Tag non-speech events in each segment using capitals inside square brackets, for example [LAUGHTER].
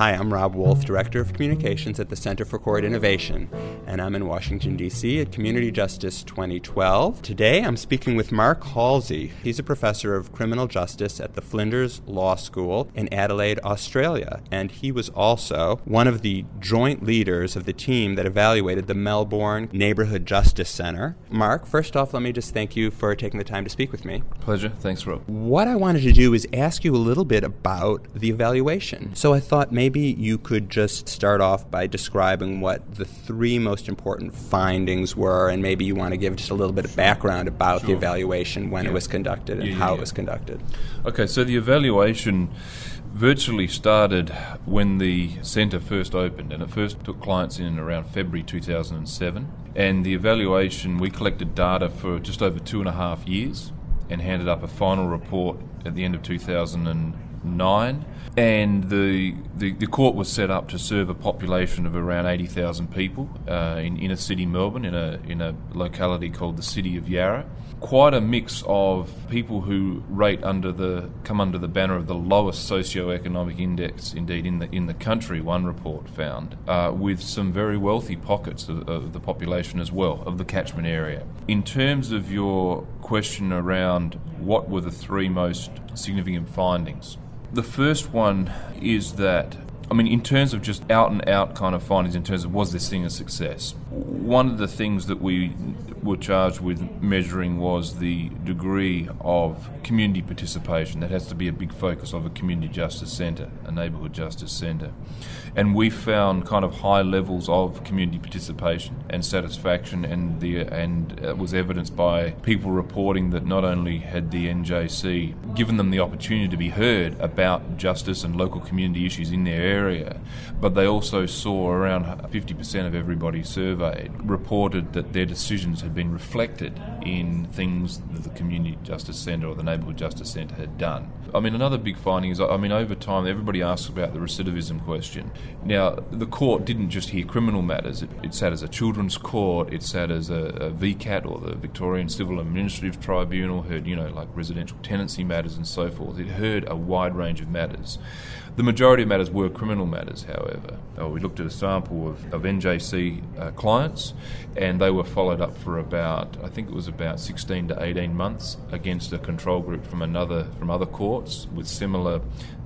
Hi, I'm Rob Wolf, Director of Communications at the Center for Court Innovation, and I'm in Washington, D.C. at Community Justice 2012. Today I'm speaking with Mark Halsey. He's a professor of criminal justice at the Flinders Law School in Adelaide, Australia, and he was also one of the joint leaders of the team that evaluated the Melbourne Neighborhood Justice Center. Mark, first off, let me just thank you for taking the time to speak with me. Pleasure. Thanks, Rob. What I wanted to do is ask you a little bit about the evaluation. So I thought maybe you could just start off by describing what the three most important findings were, and maybe you want to give just a little bit of background about sure. the evaluation, when yeah. it was conducted, and yeah, how it was conducted. Okay, so the evaluation virtually started when the centre first opened, and it first took clients in around February 2007. And the evaluation, we collected data for just over two and a half years and handed up a final report at the end of 2009 and the, the, the, court was set up to serve a population of around 80,000 people uh, in inner city Melbourne in a, in a locality called the City of Yarra. Quite a mix of people who rate under the come under the banner of the lowest socio-economic index, indeed in the in the country. One report found, uh, with some very wealthy pockets of, of the population as well of the catchment area. In terms of your question around what were the three most significant findings, the first one is that I mean, in terms of just out and out kind of findings, in terms of was this thing a success, one of the things that we were charged with measuring was the degree of community participation. That has to be a big focus of a community justice centre, a neighbourhood justice centre. And we found kind of high levels of community participation and satisfaction, and the and it was evidenced by people reporting that not only had the NJC given them the opportunity to be heard about justice and local community issues in their area, but they also saw around 50% of everybody surveyed reported that their decisions had been reflected in things that the Community Justice Centre or the Neighbourhood Justice Centre had done. I mean, another big finding is, I mean, over time, everybody asks about the recidivism question. Now, the court didn't just hear criminal matters, it, it sat as a children's court, it sat as a, a VCAT or the Victorian Civil Administrative Tribunal, heard, you know, like residential tenancy matters and so forth. It heard a wide range of matters. The majority of matters were criminal matters, however. Uh, we looked at a sample of, of NJC uh, clients, and they were followed up for about, I think it was about 16 to 18 months against a control group from another from other courts with similar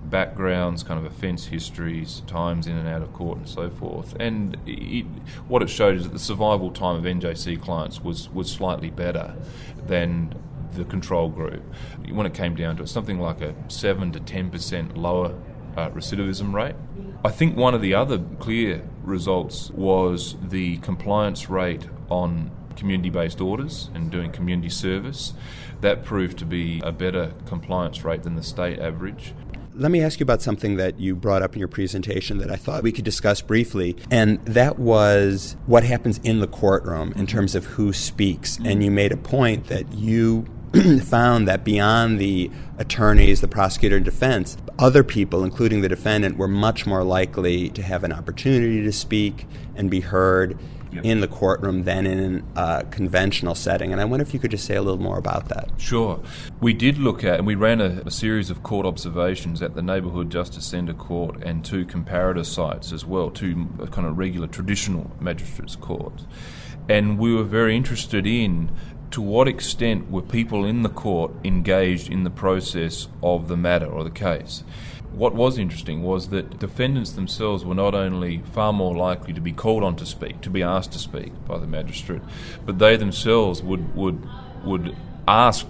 backgrounds, kind of offence histories, times in and out of court, and so forth. And it, what it showed is that the survival time of NJC clients was was slightly better than the control group. When it came down to it, something like a seven to ten percent lower uh, recidivism rate. I think one of the other clear results was the compliance rate on community based orders and doing community service. That proved to be a better compliance rate than the state average. Let me ask you about something that you brought up in your presentation that I thought we could discuss briefly, and that was what happens in the courtroom in terms of who speaks. And you made a point that you [CLEARS THROAT] found that beyond the attorneys, the prosecutor, and defense, other people, including the defendant, were much more likely to have an opportunity to speak and be heard yep. in the courtroom than in a conventional setting. And I wonder if you could just say a little more about that. Sure. We did look at, and we ran a, a series of court observations at the Neighbourhood Justice Centre Court and two comparator sites as well, two uh, kind of regular traditional magistrates' courts. And we were very interested in to what extent were people in the court engaged in the process of the matter or the case? What was interesting was that defendants themselves were not only far more likely to be called on to speak, to be asked to speak by the magistrate, but they themselves would would would ask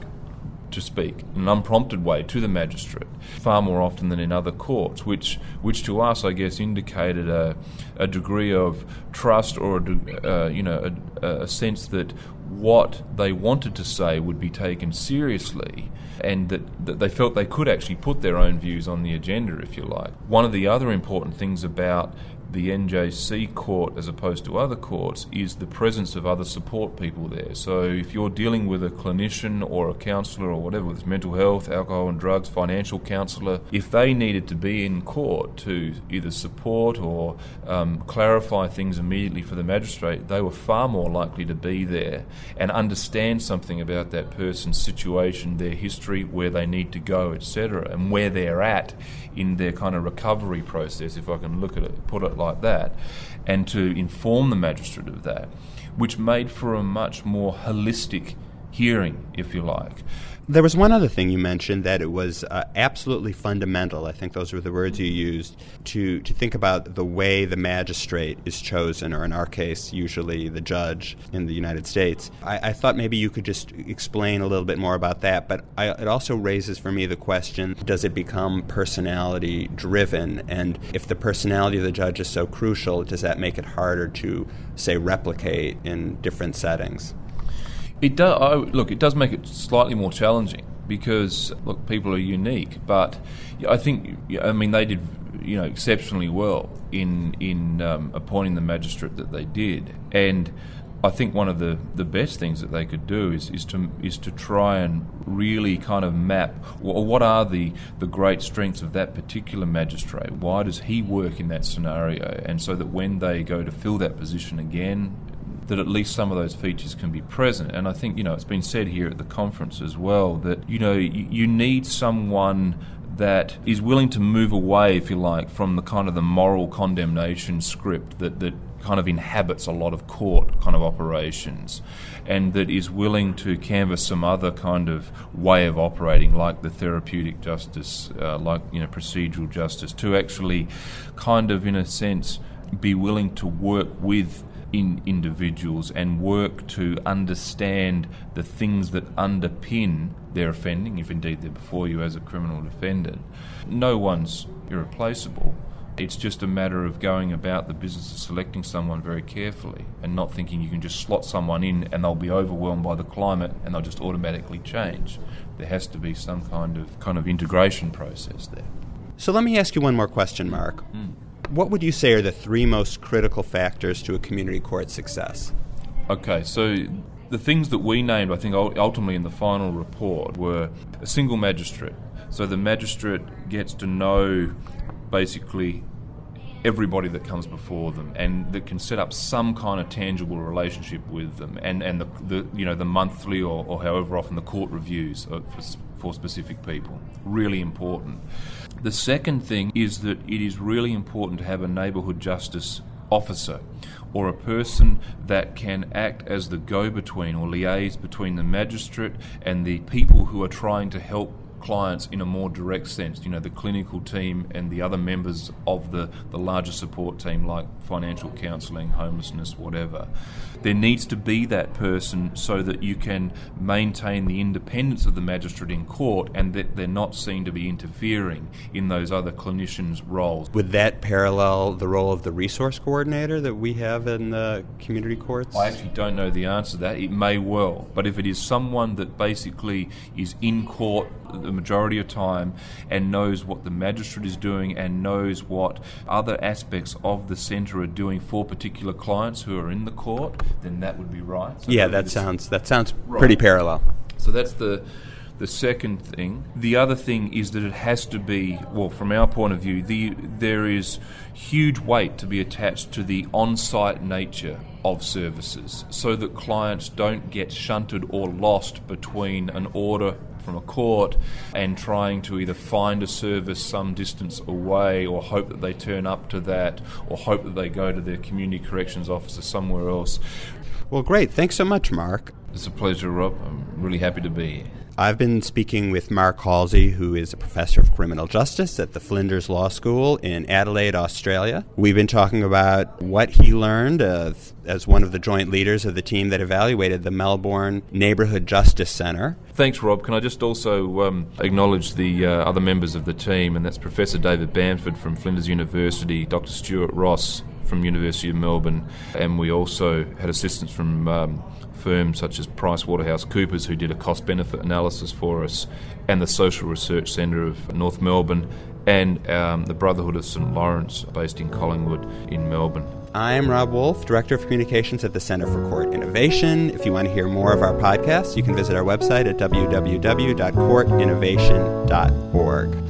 to speak in an unprompted way to the magistrate far more often than in other courts, which which to us, I guess, indicated a, a degree of trust or a, uh, you know a, a sense that what they wanted to say would be taken seriously and that, that they felt they could actually put their own views on the agenda, if you like. One of the other important things about the NJC court as opposed to other courts is the presence of other support people there. So if you're dealing with a clinician or a counsellor or whatever, with mental health, alcohol and drugs, financial counsellor, if they needed to be in court to either support or um, clarify things immediately for the magistrate, they were far more likely to be there and understand something about that person's situation, their history, where they need to go, etc., and where they're at in their kind of recovery process, if I can look at it, put it like that, and to inform the magistrate of that, which made for a much more holistic hearing, if you like. There was one other thing you mentioned that it was uh, absolutely fundamental. I think those were the words you used to to think about the way the magistrate is chosen, or in our case, usually the judge in the United States. I, I thought maybe you could just explain a little bit more about that. But I, it also raises for me the question: Does it become personality driven? And if the personality of the judge is so crucial, does that make it harder to say replicate in different settings? It does. Look, it does make it slightly more challenging because look, people are unique. But I think, I mean, they did, you know, exceptionally well in in um, appointing the magistrate that they did, and. I think one of the, the best things that they could do is, is to is to try and really kind of map what are the, the great strengths of that particular magistrate. Why does he work in that scenario? And so that when they go to fill that position again, that at least some of those features can be present. And I think, you know, it's been said here at the conference as well that, you know, you, you need someone that is willing to move away, if you like, from the kind of the moral condemnation script that, that kind of inhabits a lot of court kind of operations and that is willing to canvass some other kind of way of operating like the therapeutic justice uh, like you know procedural justice to actually kind of in a sense be willing to work with in individuals and work to understand the things that underpin their offending, if indeed they're before you as a criminal defendant. No one's irreplaceable. It's just a matter of going about the business of selecting someone very carefully and not thinking you can just slot someone in and they'll be overwhelmed by the climate and they'll just automatically change. There has to be some kind of kind of integration process there. So let me ask you one more question, Mark. Mm. What would you say are the three most critical factors to a community court success? Okay, so the things that we named, I think ultimately in the final report, were a single magistrate. So the magistrate gets to know basically everybody that comes before them and that can set up some kind of tangible relationship with them and, and the, the you know the monthly or, or however often the court reviews for, for specific people. Really important. The second thing is that it is really important to have a neighbourhood justice officer or a person that can act as the go between or liaise between the magistrate and the people who are trying to help clients in a more direct sense, you know, the clinical team and the other members of the, the larger support team, like financial counselling, homelessness, whatever. There needs to be that person so that you can maintain the independence of the magistrate in court and that they're not seen to be interfering in those other clinicians' roles. Would that parallel the role of the resource coordinator that we have in the community courts? I actually don't know the answer to that. It may well. But if it is someone that basically is in court the majority of time and knows what the magistrate is doing and knows what other aspects of the centre are doing for particular clients who are in the court, then that would be right. So yeah, that sounds that sounds right. pretty parallel. So that's the the second thing. The other thing is that it has to be, well, from our point of view, the, there is huge weight to be attached to the on site nature of services so that clients don't get shunted or lost between an order from a court and trying to either find a service some distance away or hope that they turn up to that or hope that they go to their community corrections officer somewhere else. Well, great. Thanks so much, Mark. It's a pleasure, Rob. I'm really happy to be here. I've been speaking with Mark Halsey, who is a professor of criminal justice at the Flinders Law School in Adelaide, Australia. We've been talking about what he learned uh, as one of the joint leaders of the team that evaluated the Melbourne Neighbourhood Justice Centre. Thanks, Rob. Can I just also um, acknowledge the uh, other members of the team, and that's Professor David Bamford from Flinders University, Dr. Stuart Ross from University of Melbourne, and we also had assistance from um, firms such as PricewaterhouseCoopers, who did a cost benefit analysis for us, and the Social Research Centre of North Melbourne, and um, the Brotherhood of St Laurence, based in Collingwood in Melbourne. I'm Rob Wolf, Director of Communications at the Center for Court Innovation. If you want to hear more of our podcasts, you can visit our website at www.courtinnovation.org.